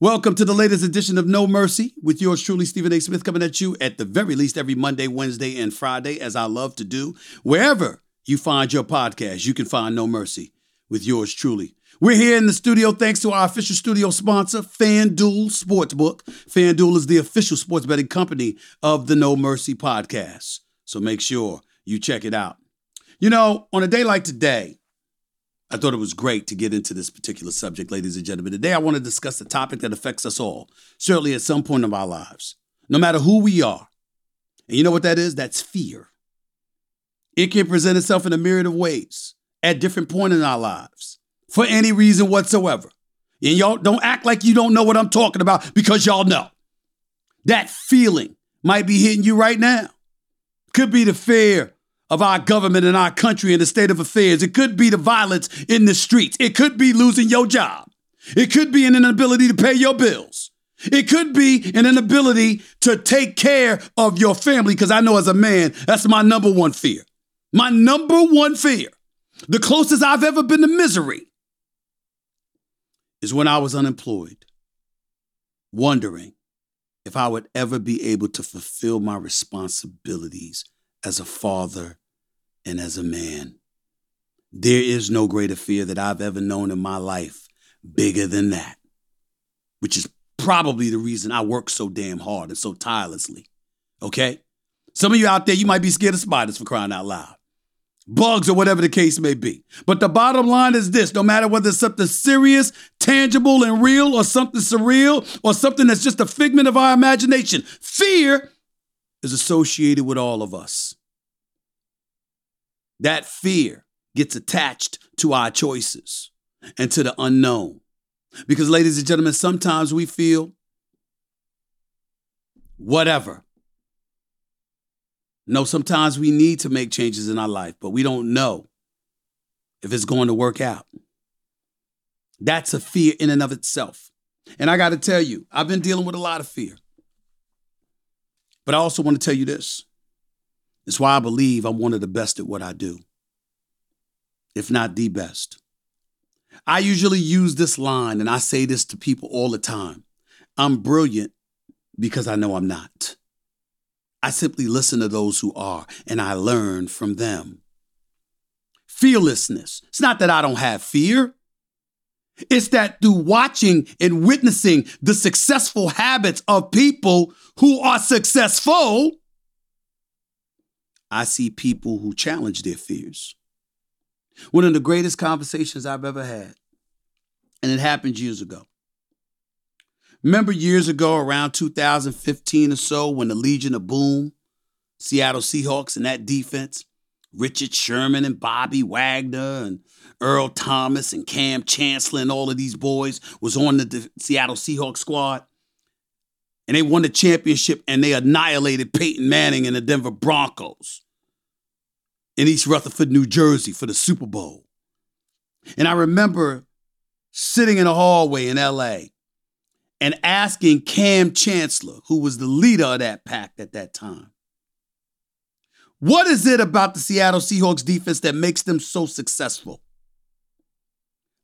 Welcome to the latest edition of No Mercy with yours truly, Stephen A. Smith, coming at you at the very least every Monday, Wednesday, and Friday, as I love to do. Wherever you find your podcast, you can find No Mercy with yours truly. We're here in the studio thanks to our official studio sponsor, FanDuel Sportsbook. FanDuel is the official sports betting company of the No Mercy podcast. So make sure you check it out. You know, on a day like today, I thought it was great to get into this particular subject, ladies and gentlemen. Today, I want to discuss a topic that affects us all, certainly at some point of our lives, no matter who we are. And you know what that is? That's fear. It can present itself in a myriad of ways at different points in our lives for any reason whatsoever. And y'all don't act like you don't know what I'm talking about because y'all know. That feeling might be hitting you right now. Could be the fear of our government and our country and the state of affairs. It could be the violence in the streets. It could be losing your job. It could be an inability to pay your bills. It could be an inability to take care of your family, because I know as a man, that's my number one fear. My number one fear, the closest I've ever been to misery, is when I was unemployed, wondering if I would ever be able to fulfill my responsibilities as a father and as a man. There is no greater fear that I've ever known in my life bigger than that, which is probably the reason I work so damn hard and so tirelessly. Okay? Some of you out there, you might be scared of spiders for crying out loud, bugs, or whatever the case may be. But the bottom line is this no matter whether it's something serious, tangible, and real, or something surreal, or something that's just a figment of our imagination, fear is associated with all of us. That fear gets attached to our choices and to the unknown. Because, ladies and gentlemen, sometimes we feel whatever. No, sometimes we need to make changes in our life, but we don't know if it's going to work out. That's a fear in and of itself. And I got to tell you, I've been dealing with a lot of fear. But I also want to tell you this. It's why I believe I'm one of the best at what I do, if not the best. I usually use this line, and I say this to people all the time I'm brilliant because I know I'm not. I simply listen to those who are, and I learn from them. Fearlessness. It's not that I don't have fear. It's that through watching and witnessing the successful habits of people who are successful, I see people who challenge their fears. One of the greatest conversations I've ever had, and it happened years ago. Remember years ago, around 2015 or so, when the Legion of Boom, Seattle Seahawks, and that defense, Richard Sherman and Bobby Wagner and Earl Thomas and Kam Chancellor and all of these boys was on the Seattle Seahawks squad. And they won the championship and they annihilated Peyton Manning and the Denver Broncos in East Rutherford, New Jersey for the Super Bowl. And I remember sitting in a hallway in LA and asking Kam Chancellor, who was the leader of that pack at that time, what is it about the Seattle Seahawks defense that makes them so successful?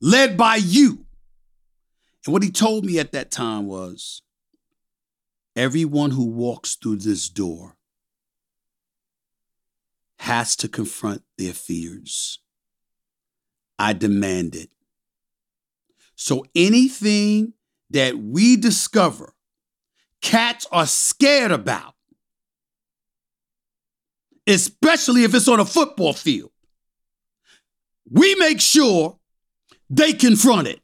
Led by you. And what he told me at that time was everyone who walks through this door has to confront their fears. I demand it. So anything that we discover cats are scared about, especially if it's on a football field, we make sure they confront it.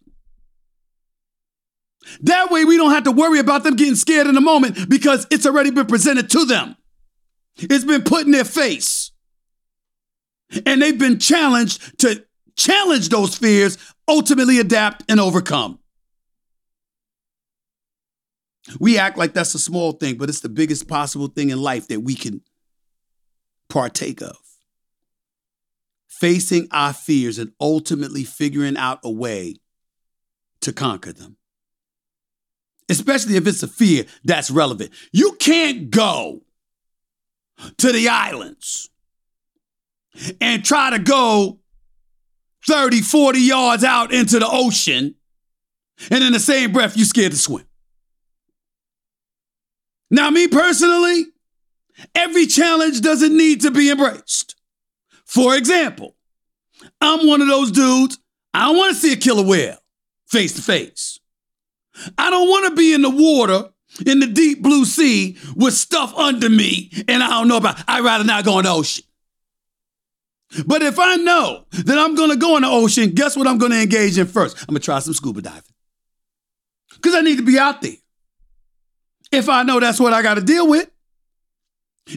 That way, we don't have to worry about them getting scared in the moment because it's already been presented to them. It's been put in their face. And they've been challenged to challenge those fears, ultimately adapt and overcome. We act like that's a small thing, but it's the biggest possible thing in life that we can partake of. Facing our fears and ultimately figuring out a way to conquer them. Especially if it's a fear that's relevant. You can't go to the islands and try to go 30, 40 yards out into the ocean, and in the same breath, you're scared to swim. Now, me personally, every challenge doesn't need to be embraced. For example, I'm one of those dudes, I don't want to see a killer whale face to face. I don't want to be in the water in the deep blue sea with stuff under me and I don't know about. I'd rather not go in the ocean. But if I know that I'm going to go in the ocean, guess what I'm going to engage in first? I'm going to try some scuba diving. Because I need to be out there if I know that's what I got to deal with.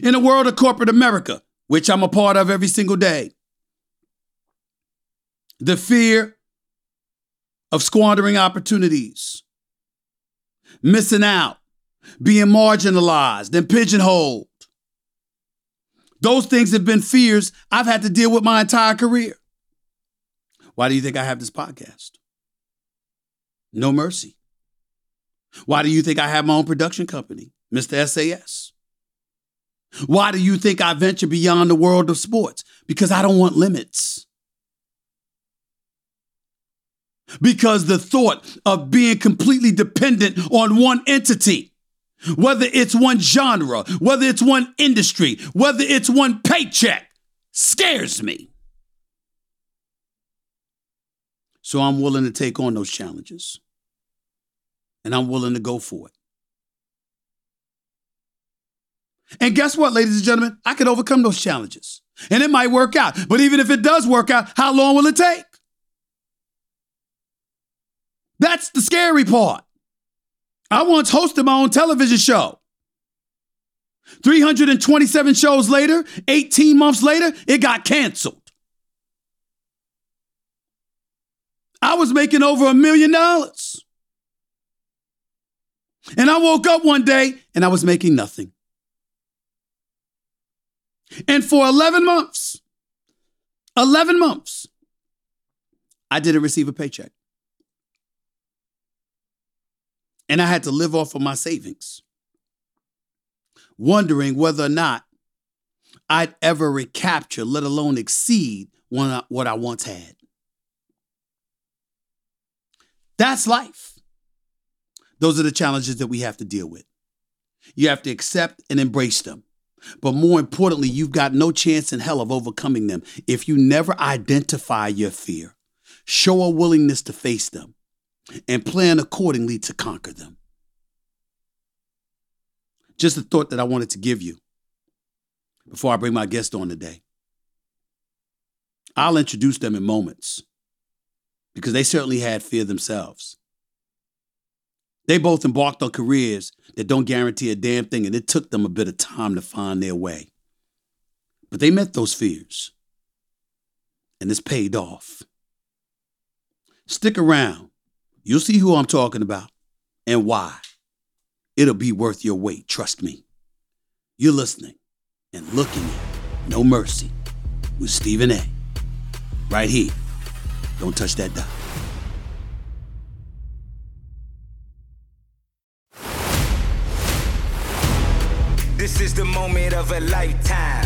In the world of corporate America, which I'm a part of every single day, the fear of squandering opportunities, missing out, being marginalized and pigeonholed. Those things have been fears I've had to deal with my entire career. Why do you think I have this podcast? No mercy. Why do you think I have my own production company, Mr. SAS? Why do you think I venture beyond the world of sports? Because I don't want limits. Because the thought of being completely dependent on one entity, whether it's one genre, whether it's one industry, whether it's one paycheck, scares me. So I'm willing to take on those challenges and I'm willing to go for it. And guess what, ladies and gentlemen? I could overcome those challenges. And it might work out. But even if it does work out, how long will it take? That's the scary part. I once hosted my own television show. 327 shows later, 18 months later, it got canceled. I was making over a million dollars. And I woke up one day and I was making nothing. And for 11 months, 11 months, I didn't receive a paycheck. And I had to live off of my savings, wondering whether or not I'd ever recapture, let alone exceed what I once had. That's life. Those are the challenges that we have to deal with. You have to accept and embrace them. But more importantly, you've got no chance in hell of overcoming them if you never identify your fear, show a willingness to face them, and plan accordingly to conquer them. Just a thought that I wanted to give you before I bring my guest on today. I'll introduce them in moments because they certainly had fear themselves. They both embarked on careers that don't guarantee a damn thing, and it took them a bit of time to find their way. But they met those fears, and it's paid off. Stick around. You'll see who I'm talking about and why. It'll be worth your wait, trust me. You're listening and looking at No Mercy with Stephen A. Right here. Don't touch that dial. This is the moment of a lifetime.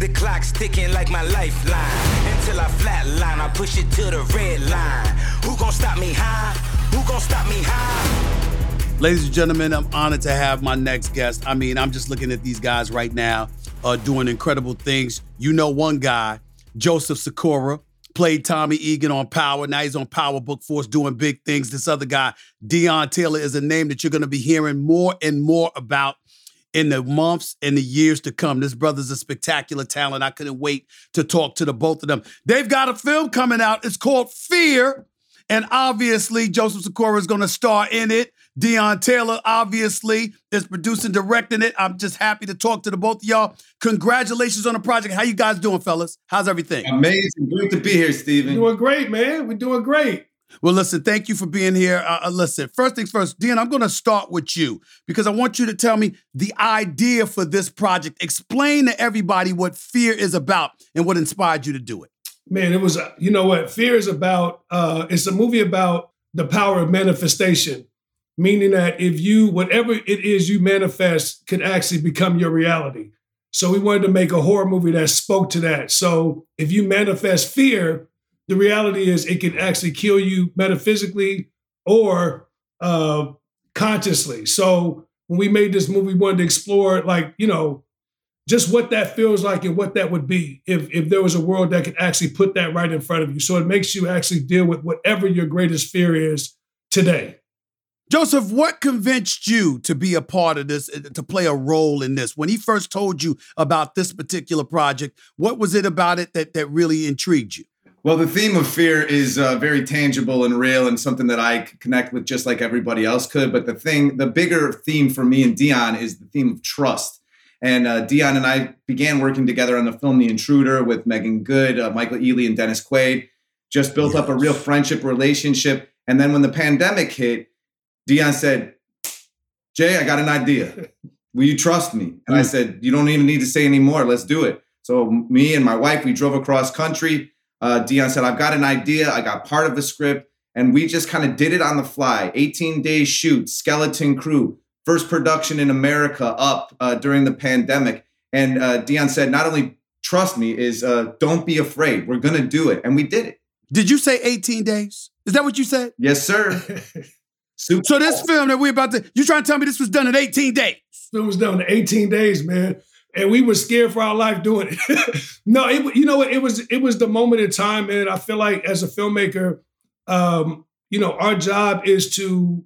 The clock's ticking like my lifeline. Until I flatline, I push it to the red line. Who gon' stop me high? Who gon' stop me high? Ladies and gentlemen, I'm honored to have my next guest. I mean, I'm just looking at these guys right now uh, doing incredible things. You know, one guy, Joseph Sikora, played Tommy Egan on Power. Now he's on Power Book Force doing big things. This other guy, Deon Taylor, is a name that you're going to be hearing more and more about in the months and the years to come. This brother's a spectacular talent. I couldn't wait to talk to the both of them. They've got a film coming out. It's called Fear. And obviously, Joseph Sikora is going to star in it. Deon Taylor, obviously, is producing, directing it. I'm just happy to talk to the both of y'all. Congratulations on the project. How you guys doing, fellas? How's everything? Amazing. Great to be here, Steven. Doing great, man. We're doing great. Well, listen, thank you for being here. Uh, uh listen, first things first, Dean, I'm going to start with you because I want you to tell me the idea for this project. Explain to everybody what Fear is about and what inspired you to do it. Man, it was, you know what? Fear is about, uh, it's a movie about the power of manifestation meaning that if you, whatever it is you manifest, could actually become your reality. So we wanted to make a horror movie that spoke to that. So if you manifest fear, the reality is it can actually kill you metaphysically or uh, consciously. So when we made this movie, we wanted to explore, like, you know, just what that feels like and what that would be if, if there was a world that could actually put that right in front of you. So it makes you actually deal with whatever your greatest fear is today. Joseph, what convinced you to be a part of this, to play a role in this? When he first told you about this particular project, what was it about it that, that really intrigued you? Well, the theme of fear is uh, very tangible and real and something that I connect with just like everybody else could. But the thing, the bigger theme for me and Deon is the theme of trust. And uh, Deon and I began working together on the film The Intruder with Meagan Good, uh, Michael Ealy, and Dennis Quaid. Just built yes. up a real friendship relationship. And then when the pandemic hit, Deon said, Jay, I got an idea. Will you trust me? And I mm. said, You don't even need to say any more. Let's do it. So me and my wife, we drove across country. Uh, Deon said, I've got an idea. I got part of the script. And we just kind of did it on the fly. 18 day shoot, skeleton crew, first production in America up uh, during the pandemic. And uh, Deon said, not only trust me, is uh, don't be afraid. We're going to do it. And we did it. Did you say 18 days? Is that what you said? Yes, sir. Super so this film that we're about to, you trying to tell me this was done in 18 days? It was done in 18 days, man. And we were scared for our life doing it. no, it, you know what? It was it was the moment in time, and I feel like as a filmmaker, um, you know, our job is to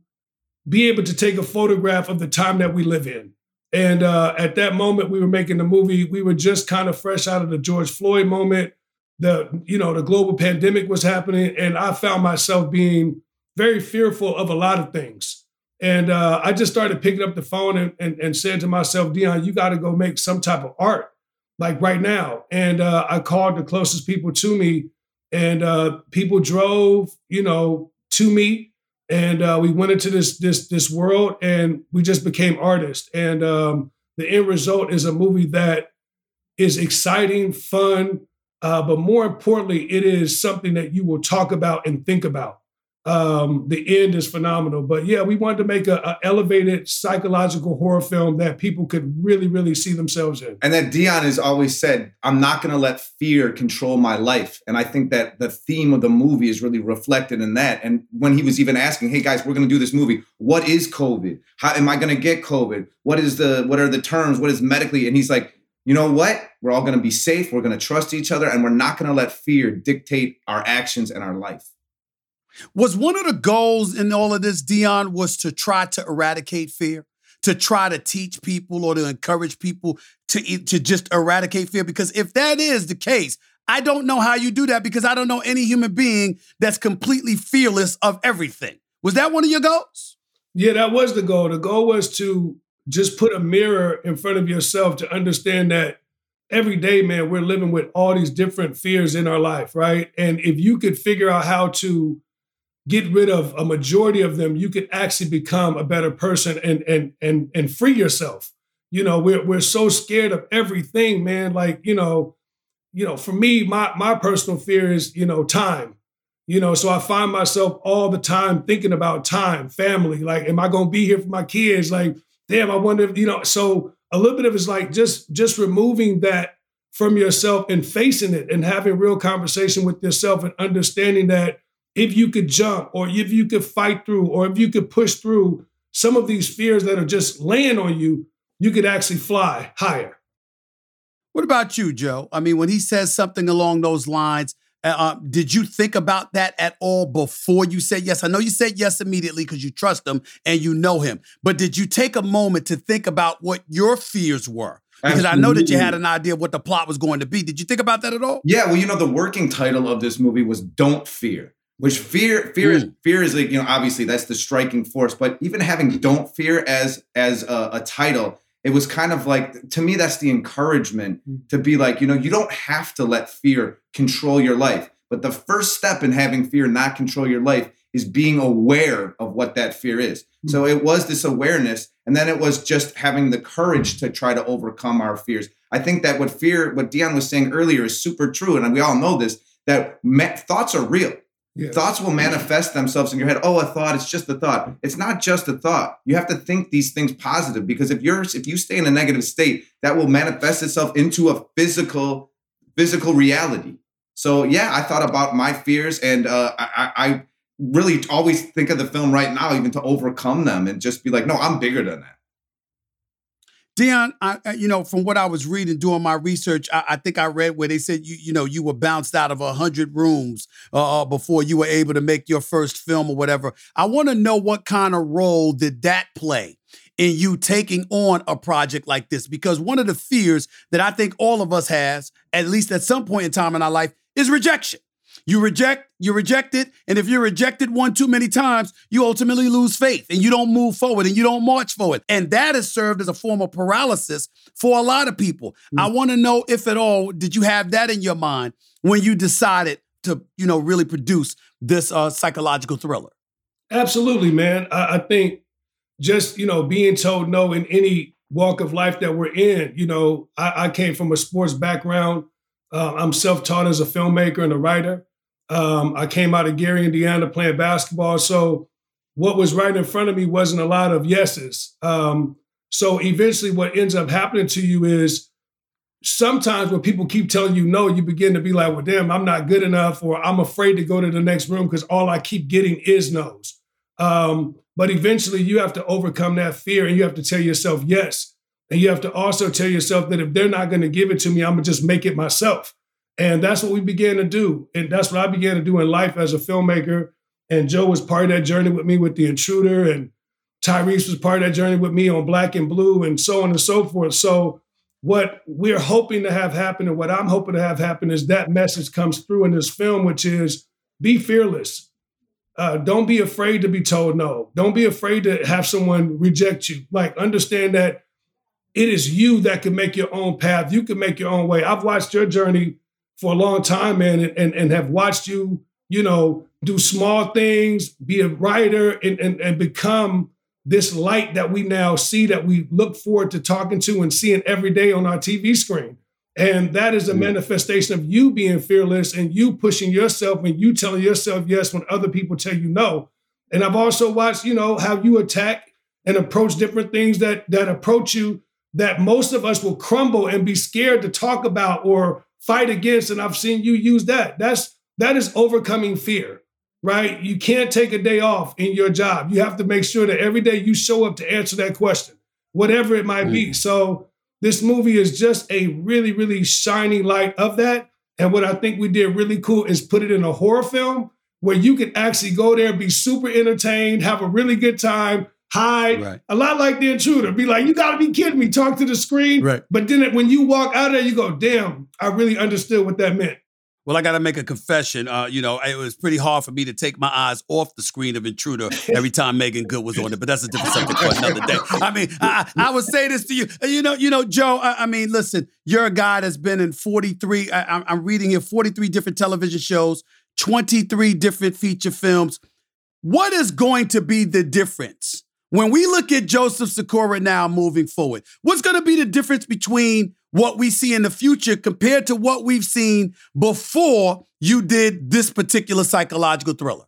be able to take a photograph of the time that we live in. And uh, at that moment, we were making the movie. We were just kind of fresh out of the George Floyd moment. The you know the global pandemic was happening, and I found myself being very fearful of a lot of things. And uh, I just started picking up the phone and, and, and said to myself, Deon, you got to go make some type of art, like right now. And uh, I called the closest people to me, and uh, people drove, you know, to me, and uh, we went into this this this world, and we just became artists. And um, the end result is a movie that is exciting, fun, uh, but more importantly, it is something that you will talk about and think about um, the end is phenomenal. But yeah, we wanted to make a, a, elevated psychological horror film that people could really, really see themselves in. And that Deon has always said, "I'm not going to let fear control my life." And I think that the theme of the movie is really reflected in that. And when he was even asking, "Hey guys, we're going to do this movie. What is COVID? How am I going to get COVID? What is the what are the terms? What is medically?" And he's like. You know what? We're all going to be safe. We're going to trust each other, and we're not going to let fear dictate our actions and our life. Was one of the goals in all of this, Deon, was to try to eradicate fear, to try to teach people or to encourage people to, to just eradicate fear? Because if that is the case, I don't know how you do that because I don't know any human being that's completely fearless of everything. Was that one of your goals? Yeah, that was the goal. The goal was to just put a mirror in front of yourself to understand that every day, man, we're living with all these different fears in our life, right? And if you could figure out how to get rid of a majority of them, you could actually become a better person and and and and free yourself. You know, we're we're so scared of everything, man. Like, you know, you know, for me, my my personal fear is, you know, time. You know, so I find myself all the time thinking about time, family. Like, am I gonna be here for my kids? Like, damn, I wonder if, you know, so a little bit of it's like just just removing that from yourself and facing it and having real conversation with yourself and understanding that if you could jump or if you could fight through or if you could push through some of these fears that are just laying on you, you could actually fly higher. What about you, Joe? I mean, when he says something along those lines, Uh, uh, did you think about that at all before you said yes? I know you said yes immediately because you trust him and you know him, but did you take a moment to think about what your fears were? Because I know that you had an idea of what the plot was going to be. Did you think about that at all? Yeah, well, you know, the working title of this movie was "Don't Fear." Which fear, fear is Mm. fear is like you know obviously that's the striking force, but even having "Don't Fear" as as a, a title, it was kind of like to me that's the encouragement to be like you know you don't have to let fear control your life, but the first step in having fear not control your life is being aware of what that fear is. So it was this awareness, and then it was just having the courage to try to overcome our fears. I think that what fear, what Deon was saying earlier, is super true, and we all know this. That thoughts are real. Yeah. Thoughts will manifest themselves in your head. Oh, a thought. It's just a thought. It's not just a thought. You have to think these things positive because if you're if you stay in a negative state, that will manifest itself into a physical physical reality. So yeah, I thought about my fears, and uh, I, I I really always think of the film right now, even to overcome them and just be like, no, I'm bigger than that. Deon, I, you know, from what I was reading doing my research, I, I think I read where they said you, you know, you were bounced out of a hundred rooms uh, uh, before you were able to make your first film or whatever. I want to know what kind of role did that play in you taking on a project like this? Because one of the fears that I think all of us has, at least at some point in time in our life, is rejection. You reject, you reject it, and if you're rejected one too many times, you ultimately lose faith and you don't move forward and you don't march forward. And that has served as a form of paralysis for a lot of people. I want to know if at all did you have that in your mind when you decided to, you know, really produce this uh, psychological thriller? Absolutely, man. I, I think just you know being told no in any walk of life that we're in. You know, I, I came from a sports background. Uh, I'm self-taught as a filmmaker and a writer. Um, I came out of Gary, Indiana, playing basketball. So what was right in front of me wasn't a lot of yeses. Um, so eventually, what ends up happening to you is sometimes when people keep telling you no, you begin to be like, well, damn, I'm not good enough, or I'm afraid to go to the next room because all I keep getting is no's. Um, but eventually you have to overcome that fear and you have to tell yourself yes. And you have to also tell yourself that if they're not going to give it to me, I'm going to just make it myself. And that's what we began to do. And that's what I began to do in life as a filmmaker. And Joe was part of that journey with me with The Intruder. And Tyrese was part of that journey with me on Black and Blue and so on and so forth. So what we're hoping to have happen and what I'm hoping to have happen is that message comes through in this film, which is be fearless. Uh, don't be afraid to be told no. Don't be afraid to have someone reject you. Like, understand that it is you that can make your own path. You can make your own way. I've watched your journey for a long time, man, and, and, and have watched you, you know, do small things, be a writer, and, and, and become this light that we now see that we look forward to talking to and seeing every day on our TV screen. And that is a manifestation of you being fearless and you pushing yourself and you telling yourself yes when other people tell you no. And I've also watched, you know, how you attack and approach different things that that approach you that most of us will crumble and be scared to talk about or fight against. And I've seen you use that. That's that is overcoming fear, right? You can't take a day off in your job. You have to make sure that every day you show up to answer that question, whatever it might be. Mm. So this movie is just a really, really shining light of that. And what I think we did really cool is put it in a horror film where you can actually go there, be super entertained, have a really good time, hide. Right. A lot like the intruder. Be like, you gotta be kidding me, talk to the screen. Right. But then it- when you walk out of there, you go, damn, I really understood what that meant. Well, I got to make a confession. Uh, you know, it was pretty hard for me to take my eyes off the screen of Intruder every time Meagan Good was on it. But that's a different subject for another day. I mean, I, I would say this to you. You know, you know, Joe. I, I mean, listen, you're a guy that's been in 43. I, I'm- I'm reading here 43 different television shows, 23 different feature films. What is going to be the difference when we look at Joseph Sikora now moving forward? What's going to be the difference between what we see in the future compared to what we've seen before you did this particular psychological thriller?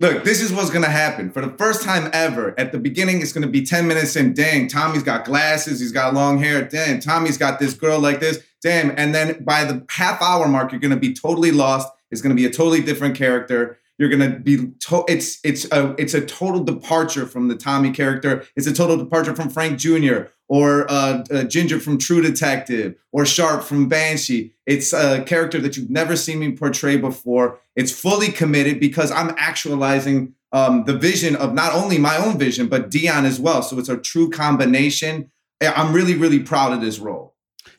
Look, this is what's gonna happen. For the first time ever, at the beginning, it's gonna be 10 minutes and Dang, Tommy's got glasses, he's got long hair. Damn, Tommy's got this girl like this. Damn. And then by the half hour mark, you're gonna be totally lost. It's gonna be a totally different character. You're gonna be to- it's it's a it's a total departure from the Tommy character. It's a total departure from Frank Jr. or uh, uh, Ginger from True Detective or Sharp from Banshee. It's a character that you've never seen me portray before. It's fully committed because I'm actualizing um, the vision of not only my own vision but Deon as well. So it's a true combination. I'm really really proud of this role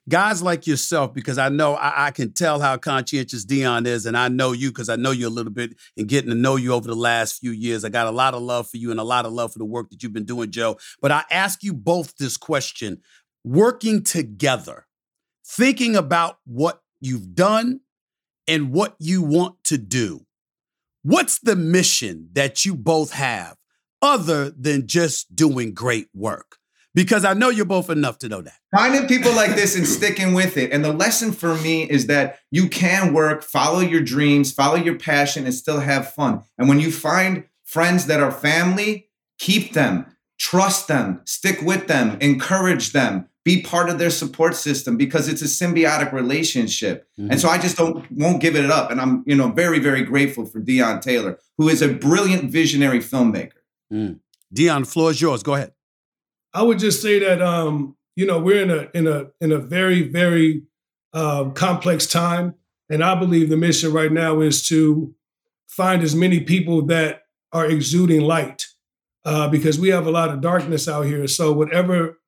guys like yourself, because I know I, I, can tell how conscientious Deon is, and I know you because I know you a little bit and getting to know you over the last few years. I got a lot of love for you and a lot of love for the work that you've been doing, Joe. But I ask you both this question working together, thinking about what you've done and what you want to do. What's the mission that you both have other than just doing great work? Because I know you're both enough to know that. Finding people like this and sticking with it. And the lesson for me is that you can work, follow your dreams, follow your passion, and still have fun. And when you find friends that are family, keep them, trust them, stick with them, encourage them. Be part of their support system because it's a symbiotic relationship. Mm-hmm. And so I just don't won't give it up. And I'm, you know, very, very grateful for Deon Taylor, who is a brilliant visionary filmmaker. Mm. Deon, floor is yours. Go ahead. I would just say that um, you know we're in a in a in a very very uh, complex time, and I believe the mission right now is to find as many people that are exuding light, uh, because we have a lot of darkness out here. So whatever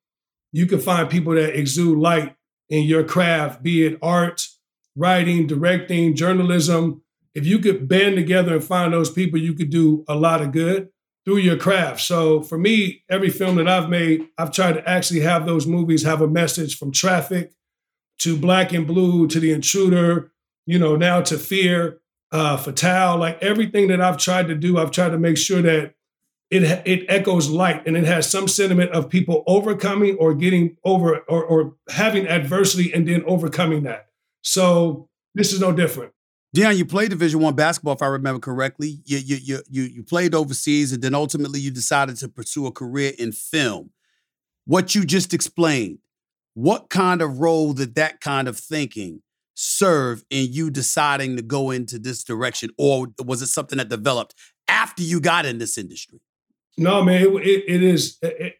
you can find people that exude light in your craft, be it art, writing, directing, journalism. If you could band together and find those people, you could do a lot of good through your craft. So for me, every film that I've made, I've tried to actually have those movies have a message from Traffik to Black and Blue to The Intruder, you know, now to Fear, uh, Fatale. Like everything that I've tried to do, I've tried to make sure that it it echoes light and it has some sentiment of people overcoming or getting over or, or having adversity and then overcoming that. So this is no different. Deon, you played Division One basketball, if I remember correctly. You, you you you you played overseas, and then ultimately you decided to pursue a career in film. What you just explained, what kind of role did that kind of thinking serve in you deciding to go into this direction, or was it something that developed after you got in this industry? No, man, it, it, it is it,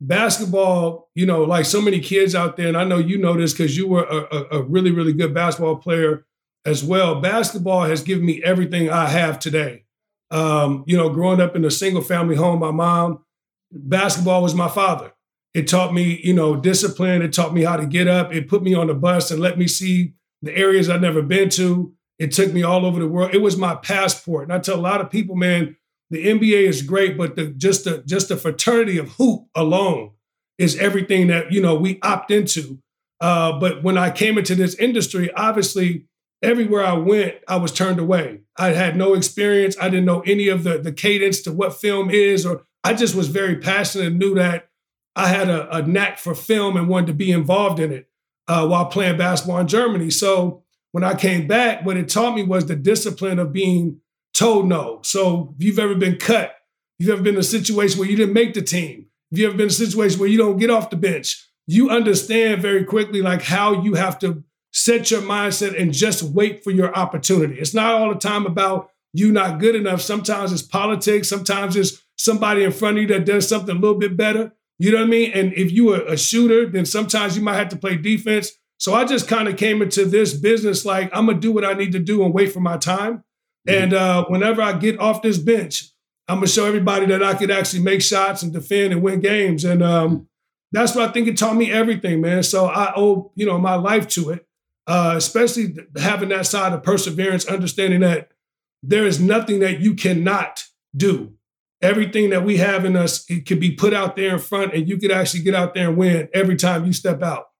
basketball. You know, like so many kids out there, and I know you know this because you were a, a, a really really good basketball player as well. Basketball has given me everything I have today. Um, you know, growing up in a single family home, my mom, basketball was my father. It taught me, you know, discipline. It taught me how to get up. It put me on the bus and let me see the areas I'd never been to. It took me all over the world. It was my passport. And I tell a lot of people, man, the NBA is great, but the just the just the fraternity of hoop alone is everything that you know we opt into. Uh, but when I came into this industry, obviously everywhere I went, I was turned away. I had no experience. I didn't know any of the, the cadence to what film is, or I just was very passionate and knew that I had a, a knack for film and wanted to be involved in it uh, while playing basketball in Germany. So when I came back, what it taught me was the discipline of being told no. So if you've ever been cut, you've ever been in a situation where you didn't make the team, if you've ever been in a situation where you don't get off the bench, you understand very quickly like how you have to set your mindset and just wait for your opportunity. It's not all the time about you not good enough. Sometimes it's politics. Sometimes it's somebody in front of you that does something a little bit better. You know what I mean? And if you are a shooter, then sometimes you might have to play defense. So I just kind of came into this business like I'm gonna do what I need to do and wait for my time. Mm-hmm. And uh, whenever I get off this bench, I'm gonna show everybody that I could actually make shots and defend and win games. And um, that's what I think it taught me everything, man. So I owe you know my life to it uh, especially having that side of perseverance, understanding that there is nothing that you cannot do. Everything that we have in us, it could be put out there in front, and you could actually get out there and win every time you step out.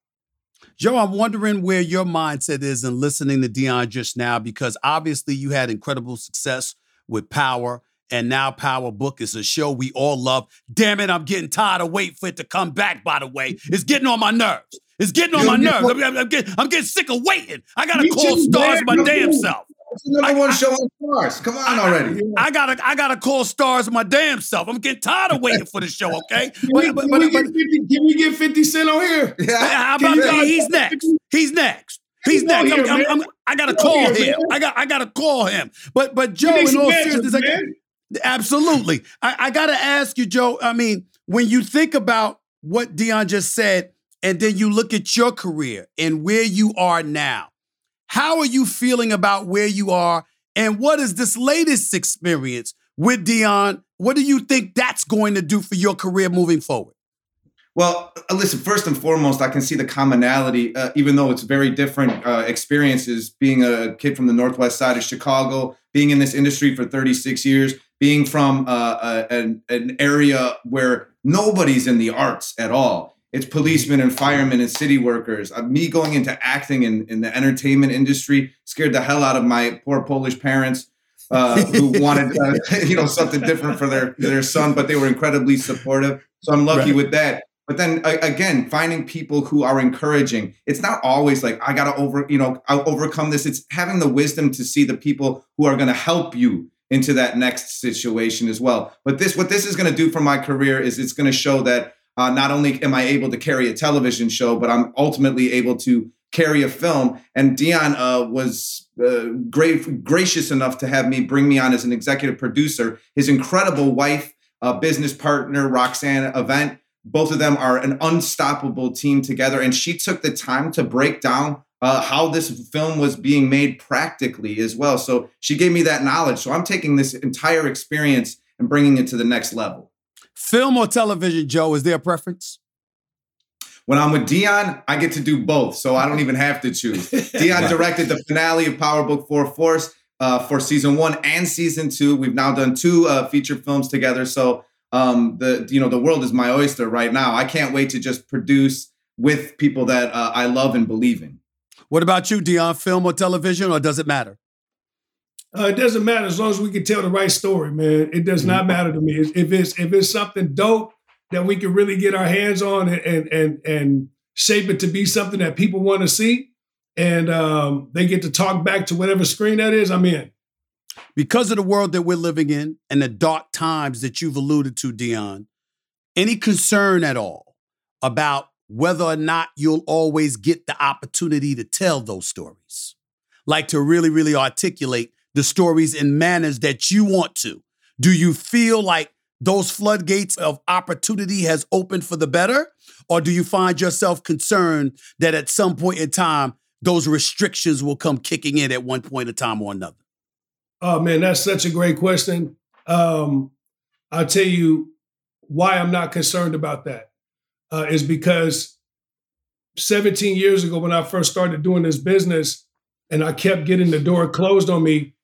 Joe, I'm wondering where your mindset is in listening to Deon just now, because obviously you had incredible success with Power, and now Power Book is a show we all love. Damn it, I'm getting tired of waiting for it to come back, by the way. It's getting on my nerves. It's getting on my nerves. I'm, I'm, I'm, getting, I'm, getting, sick of waiting. I gotta call Starz my damn self. It's the number I, one show on Starz. Come on already. I, gotta, I gotta call Starz my damn self. I'm getting tired of waiting for the show. Okay, can, we, but, but, can, we, can, we get 50 Cent on here? Yeah. How about he's next? He's next. He's next. I'm, I'm, I'm, I gotta call him. I got I gotta call him. But but Joe, in all seriousness, I, absolutely. I, I gotta ask you, Joe. I mean, when you think about what Deon just said, and then you look at your career and where you are now, how are you feeling about where you are? And what is this latest experience with Deon? What do you think that's going to do for your career moving forward? Well, uh, listen, first and foremost, I can see the commonality, uh, even though it's very different uh, experiences being a kid from the Northwest side of Chicago, being in this industry for 36 years, being from uh, uh an, an area where nobody's in the arts at all. It's policemen and firemen and city workers. Uh, me going into acting in, in the entertainment industry scared the hell out of my poor Polish parents. Uh, who wanted uh, you know something different for their their son, but they were incredibly supportive. So I'm lucky right. with that. But then again, finding people who are encouraging. It's not always like I gotta over you know I'll overcome this. It's having the wisdom to see the people who are going to help you into that next situation as well. But this what this is going to do for my career is it's going to show that uh, not only am I able to carry a television show, but I'm ultimately able to carry a film. And Deon uh, was uh, great, gracious enough to have me bring me on as an executive producer. His incredible wife, uh, business partner, Roxanne Avent, both of them are an unstoppable team together. And she took the time to break down uh, how this film was being made practically as well. So she gave me that knowledge. So I'm taking this entire experience and bringing it to the next level. Film or television, Joe? Is there a preference? When I'm with Deon, I get to do both, so I don't even have to choose. Deon directed the finale of Power Book 4 Force uh, for season one and season two. We've now done two uh, feature films together, so um, the you know the world is my oyster right now. I can't wait to just produce with people that uh, I love and believe in. What about you, Deon? Film or television, or does it matter? Uh, it doesn't matter as long as we can tell the right story, man. It does not mm-hmm. matter to me if it's if it's something dope that we can really get our hands on and and and, and shape it to be something that people want to see, and um, they get to talk back to whatever screen that is. I'm in. Because of the world that we're living in and the dark times that you've alluded to, Deon, any concern at all about whether or not you'll always get the opportunity to tell those stories? Like to really, really articulate the stories in manners that you want to? Do you feel like those floodgates of opportunity has opened for the better? Or do you find yourself concerned that at some point in time, those restrictions will come kicking in at one point in time or another? Oh man, that's such a great question. Um, I'll tell you why I'm not concerned about that uh, is because 17 years ago, when I first started doing this business, and I kept getting the door closed on me,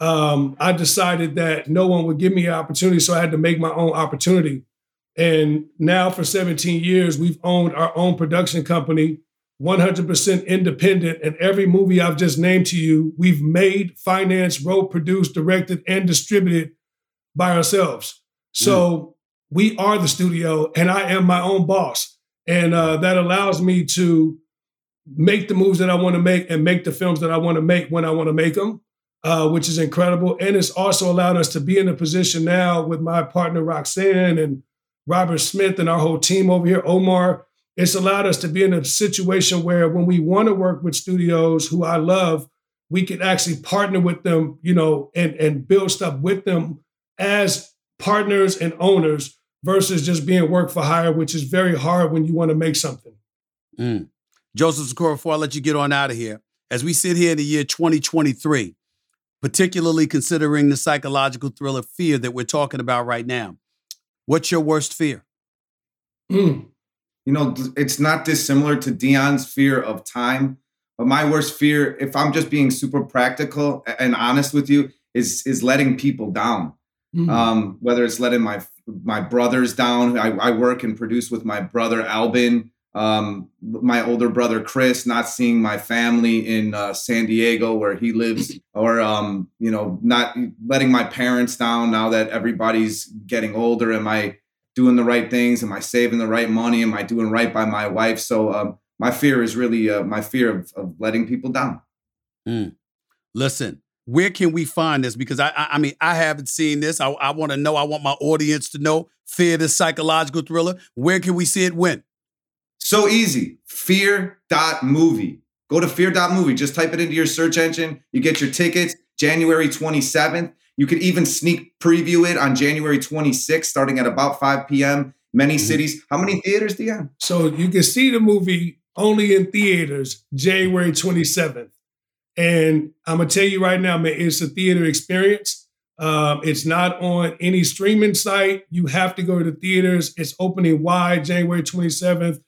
um, I decided that no one would give me an opportunity, so I had to make my own opportunity. And now, for 17 years, we've owned our own production company, 100% independent. And every movie I've just named to you, we've made, financed, wrote, produced, directed, and distributed by ourselves. So mm. we are the studio, and I am my own boss. And uh, that allows me to make the moves that I want to make and make the films that I want to make when I want to make them uh, which is incredible. And it's also allowed us to be in a position now with my partner Roxanne and Robert Smith and our whole team over here, Omar. It's allowed us to be in a situation where when we want to work with studios who I love, we can actually partner with them, you know, and, and build stuff with them as partners and owners versus just being work for hire, which is very hard when you want to make something. Mm. Joseph Sikora, before I let you get on out of here, as we sit here in the year 2023, particularly considering the psychological thriller fear that we're talking about right now. What's your worst fear? Mm. You know, it's not dissimilar to Deon's fear of time. But my worst fear, if I'm just being super practical and honest with you, is is letting people down. Mm. Um, whether it's letting my my brothers down. I, I work and produce with my brother Albin um, my older brother Chris not seeing my family in uh, San Diego where he lives, or um, you know, not letting my parents down now that everybody's getting older. Am I doing the right things? Am I saving the right money? Am I doing right by my wife? So um, my fear is really uh, my fear of, of letting people down. Mm. Listen, where can we find this? Because I, I, I mean, I haven't seen this. I, I want to know. I want my audience to know. Fear, this psychological thriller. Where can we see it? When? So easy. Fear dot movie. Go to fear.movie. Just type it into your search engine. You get your tickets January 27th. You could even sneak preview it on January 26th, starting at about 5 p.m. Many Mm-hmm. cities. How many theaters, Deon? So you can see the movie only in theaters January 27th. And I'm gonna tell you right now, man, it's a theater experience. Um, it's not on any streaming site. You have to go to the theaters. It's opening wide January 27th.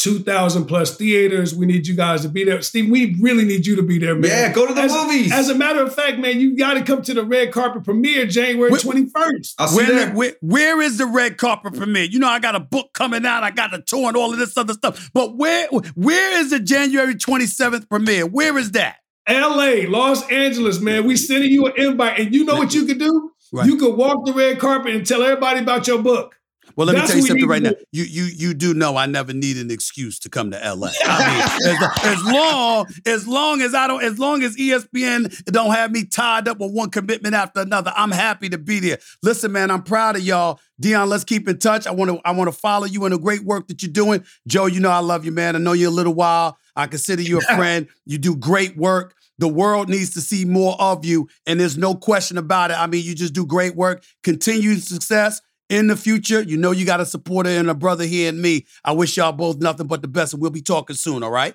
2,000 plus theaters. We need you guys to be there. Steve, we really need you to be there, man. Yeah, go to the as, movies. As a matter of fact, man, you got to come to the red carpet premiere January Wait- 21st. I'll see Where, you there. where, where is the red carpet premiere? You know, I got a book coming out. I got a tour and all of this other stuff. But where where is the January 27th premiere? Where is that? LA, Los Angeles, man. We sending you an invite. And you know what you could do? Right. You could walk the red carpet and tell everybody about your book. Well, let That's me tell you something right now. You you you do know I never need an excuse to come to LA. I mean, as, as long as long as I don't, as long as ESPN don't have me tied up with one commitment after another, I'm happy to be there. Listen, man, I'm proud of y'all. Deon, let's keep in touch. I want to I want to follow you in the great work that you're doing. Joe, you know I love you, man. I know you a little while. I consider you a friend. You do great work. The world needs to see more of you, and there's no question about it. I mean, you just do great work. Continued success in the future. You know you got a supporter and a brother here and me. I wish y'all both nothing but the best, and we'll be talking soon, all right?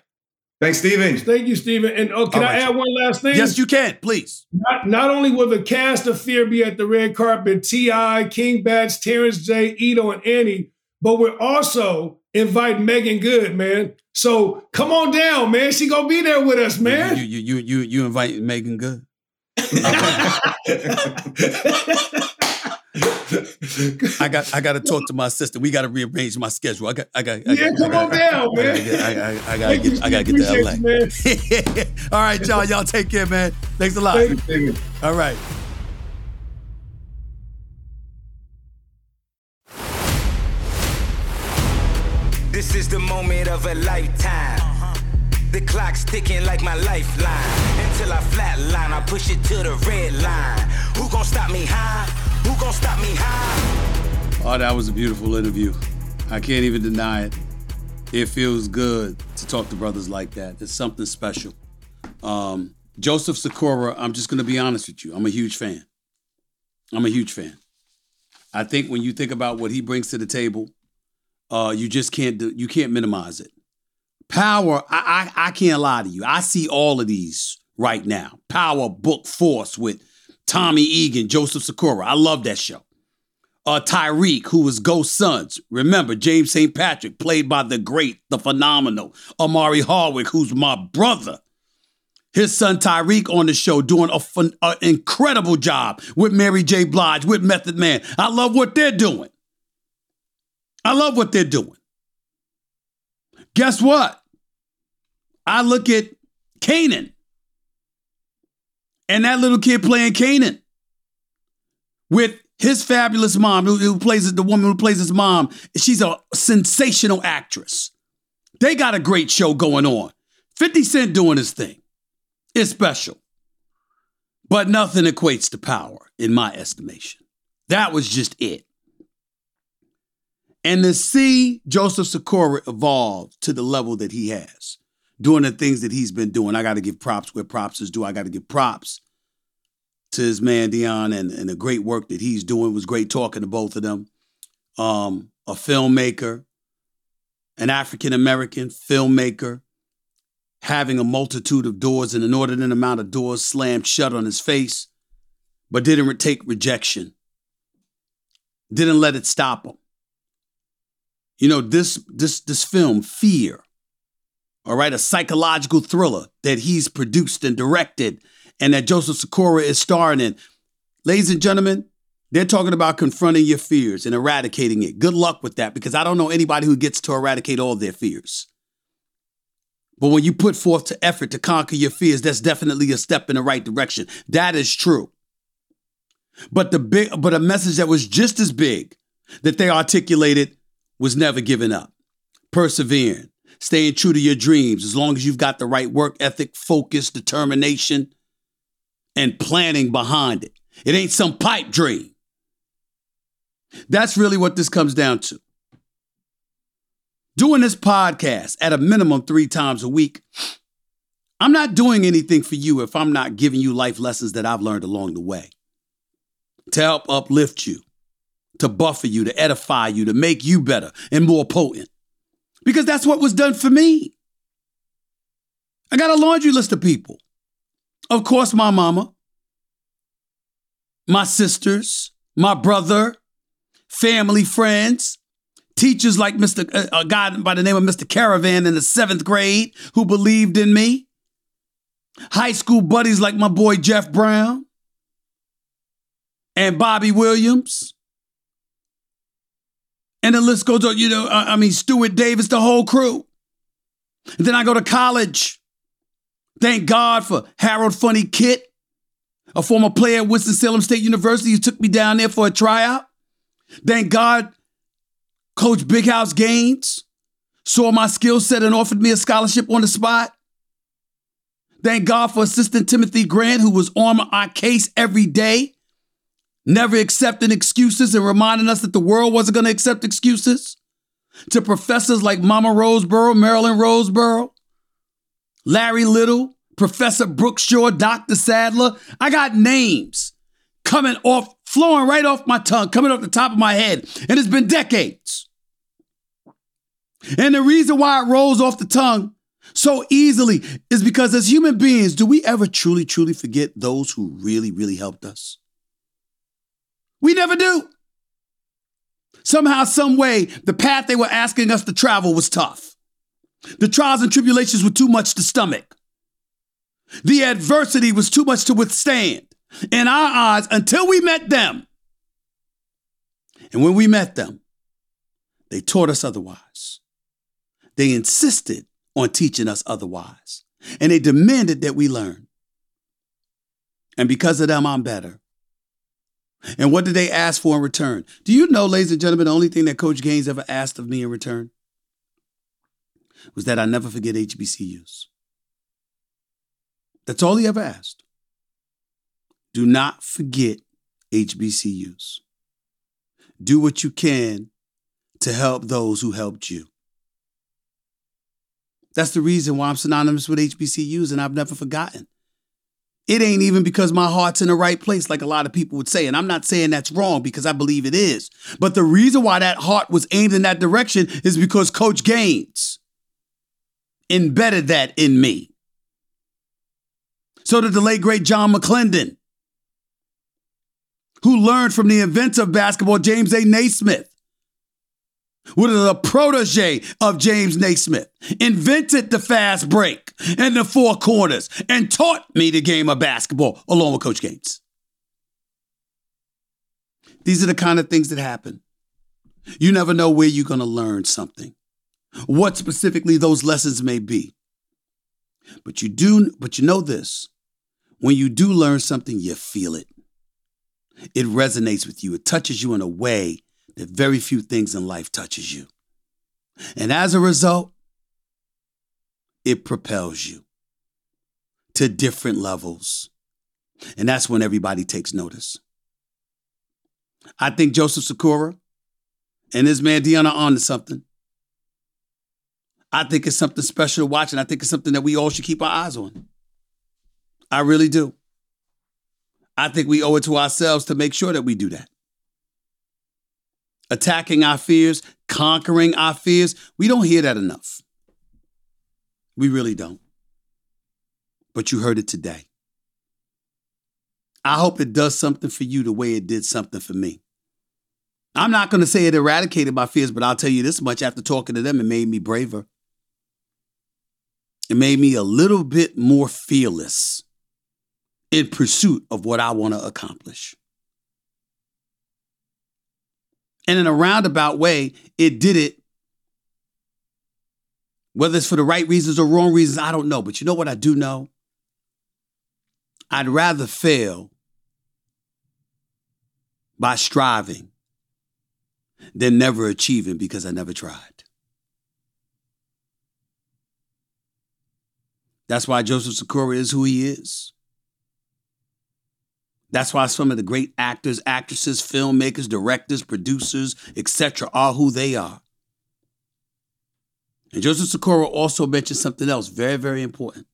Thanks, Steven. Thank you, Stephen. And oh, can All I right. add one last thing? Yes, you can, please. Not, not only will the cast of Fear be at the red carpet, T.I., King Bach, Terrence J, Iddo, and Annie, but we're also inviting Meagan Good, man. So come on down, man. She gonna be there with us, man. You you you you you invite Meagan Good. I got I got to talk to my sister. We got to rearrange my schedule. I got I got. I Yeah, got- come I on got- down, I man. gotta get- I, I, I gotta get I gotta get to LA. You. All right, y'all. Y'all take care, man. Thanks a lot. Thank you. All right. This is the moment of a lifetime. The clock's ticking like my lifeline. Until I flatline, I push it to the red line. Who gon' stop me high? Who stop me high? Oh, that was a beautiful interview. I can't even deny it. It feels good to talk to brothers like that. It's something special. Um, Joseph Sikora, I'm just going to be honest with you. I'm a huge fan. I'm a huge fan. I think when you think about what he brings to the table, uh, you just can't do, you can't minimize it. Power, I, I I can't lie to you. I see all of these right now. Power Book Force with Tommy Egan, Joseph Sikora. I love that show uh, Tariq, who was Ghost Sons. Remember, James St. Patrick, played by the great, the phenomenal Omari Hardwick, who's my brother. His son Tariq on the show doing an incredible job with Mary J. Blige, with Method Man. I love what they're doing. I love what they're doing. Guess what? I look at Kanan and that little kid playing Kanan with his fabulous mom, who, who plays the woman who plays his mom. She's a sensational actress. They got a great show going on. 50 Cent doing his thing. It's special. But nothing equates to power, in my estimation. That was just it. And to see Joseph Sikora evolve to the level that he has, doing the things that he's been doing, I got to give props where props is due. I got to give props to his man Deon and, and the great work that he's doing. It was great talking to both of them. Um, a filmmaker, an African American filmmaker, having a multitude of doors and an inordinate amount of doors slammed shut on his face, but didn't re- take rejection. Didn't let it stop him. You know, this this this film, Fear, all right, a psychological thriller that he's produced and directed and that Joseph Sikora is starring in. Ladies and gentlemen, they're talking about confronting your fears and eradicating it. Good luck with that because I don't know anybody who gets to eradicate all their fears. But when you put forth to effort to conquer your fears, that's definitely a step in the right direction. That is true. But the big but a message that was just as big that they articulated was never giving up. Persevering, staying true to your dreams as long as you've got the right work ethic, focus, determination, and planning behind it. It ain't some pipe dream. That's really what this comes down to. Doing this podcast at a minimum three times a week I'm not doing anything for you if I'm not giving you life lessons that I've learned along the way to help uplift you, to buffer you, to edify you, to make you better and more potent. Because that's what was done for me. I got a laundry list of people. Of course, my mama, my sisters, my brother, family, friends, teachers like Mr. Uh, a guy by the name of Mr. Caravan in the seventh grade who believed in me, high school buddies like my boy Jeff Brown and Bobby Williams. And the list goes on, you know, I mean, Stuart Davis, the whole crew. And then I go to college. Thank God for Harold Funny Kit, a former player at Winston-Salem State University who took me down there for a tryout. Thank God Coach Big House Gaines saw my skill set and offered me a scholarship on the spot. Thank God for Assistant Timothy Grant, who was on our case every day, never accepting excuses and reminding us that the world wasn't going to accept excuses. To professors like Mama Roseboro, Marilyn Roseboro, Larry Little, Professor Brooks Shaw, Dr. Sadler. I got names coming off, flowing right off my tongue, coming off the top of my head. And it's been decades. And the reason why it rolls off the tongue so easily is because as human beings, do we ever truly, truly forget those who really, really helped us? We never do. Somehow, some way, the path they were asking us to travel was tough. The trials and tribulations were too much to stomach. The adversity was too much to withstand in our eyes until we met them. And when we met them, they taught us otherwise. They insisted on teaching us otherwise. And they demanded that we learn. And because of them, I'm better. And what did they ask for in return? Do you know, ladies and gentlemen, the only thing that Coach Gaines ever asked of me in return? was that I never forget HBCUs. That's all he ever asked. Do not forget HBCUs. Do what you can to help those who helped you. That's the reason why I'm synonymous with HBCUs and I've never forgotten. It ain't even because my heart's in the right place, like a lot of people would say. And I'm not saying that's wrong because I believe it is. But the reason why that heart was aimed in that direction is because Coach Gaines embedded that in me. So did the late, great John McLendon, who learned from the inventor of basketball, James A. Naismith. Was the protege of James Naismith, invented the fast break and the four corners, and taught me the game of basketball along with Coach Gaines. These are the kind of things that happen. You never know where you're going to learn something what specifically those lessons may be. But you do, but you know this when you do learn something, you feel it. It resonates with you. It touches you in a way that very few things in life touches you. And as a result, it propels you to different levels. And that's when everybody takes notice. I think Joseph Sikora and his man Deon are on to something. I think it's something special to watch, and I think it's something that we all should keep our eyes on. I really do. I think we owe it to ourselves to make sure that we do that. Attacking our fears, conquering our fears, we don't hear that enough. We really don't. But you heard it today. I hope it does something for you the way it did something for me. I'm not going to say it eradicated my fears, but I'll tell you this much after talking to them, it made me braver. It made me a little bit more fearless in pursuit of what I want to accomplish. And in a roundabout way, it did it. Whether it's for the right reasons or wrong reasons, I don't know. But you know what I do know? I'd rather fail by striving than never achieving because I never tried. That's why Joseph Sikora is who he is. That's why some of the great actors, actresses, filmmakers, directors, producers, etc., are who they are. And Joseph Sikora also mentioned something else very, very important.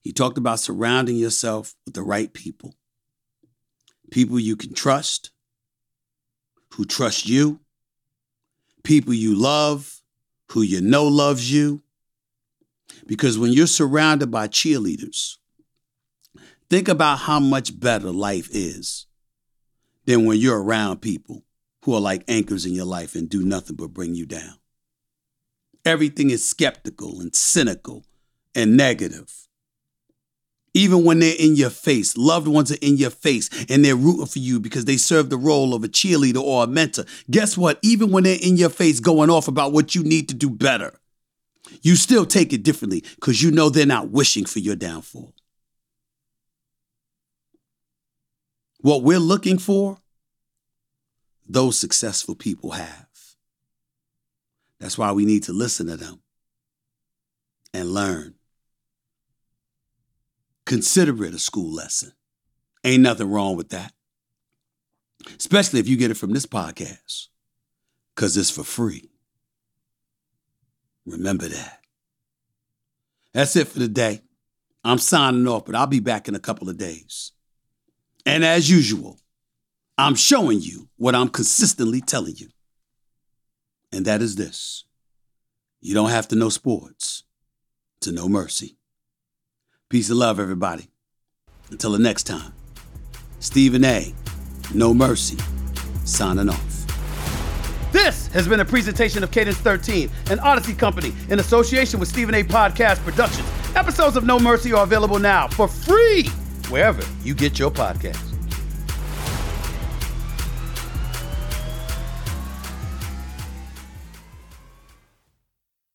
He talked about surrounding yourself with the right people people you can trust, who trust you, people you love, who you know loves you. Because when you're surrounded by cheerleaders, think about how much better life is than when you're around people who are like anchors in your life and do nothing but bring you down. Everything is skeptical and cynical and negative. Even when they're in your face, loved ones are in your face and they're rooting for you because they serve the role of a cheerleader or a mentor. Guess what? Even when they're in your face going off about what you need to do better, you still take it differently because you know they're not wishing for your downfall. What we're looking for, those successful people have. That's why we need to listen to them and learn. Consider it a school lesson. Ain't nothing wrong with that. Especially if you get it from this podcast, because it's for free. Remember that. That's it for today. I'm signing off, but I'll be back in a couple of days. And as usual, I'm showing you what I'm consistently telling you. And that is this you don't have to know sports to know mercy. Peace and love, everybody. Until the next time, Stephen A. No Mercy, signing off. This has been a presentation of Cadence 13, an Audacy company in association with Stephen A. Podcast Productions. Episodes of No Mercy are available now for free wherever you get your podcasts.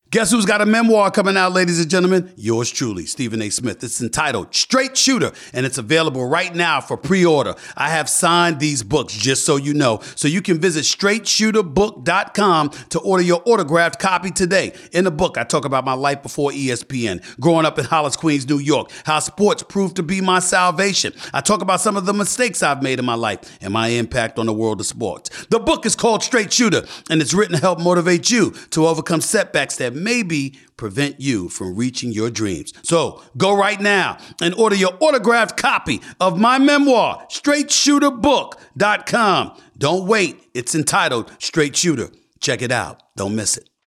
Guess who's got a memoir coming out, ladies and gentlemen? Yours truly, Stephen A. Smith. It's entitled Straight Shooter, and it's available right now for pre order. I have signed these books, just so you know. So you can visit straightshooterbook.com to order your autographed copy today. In the book, I talk about my life before ESPN, growing up in Hollis, Queens, New York, how sports proved to be my salvation. I talk about some of the mistakes I've made in my life and my impact on the world of sports. The book is called Straight Shooter, and it's written to help motivate you to overcome setbacks that maybe prevent you from reaching your dreams. So go right now and order your autographed copy of my memoir, straightshooterbook.com. Don't wait. It's entitled Straight Shooter. Check it out. Don't miss it.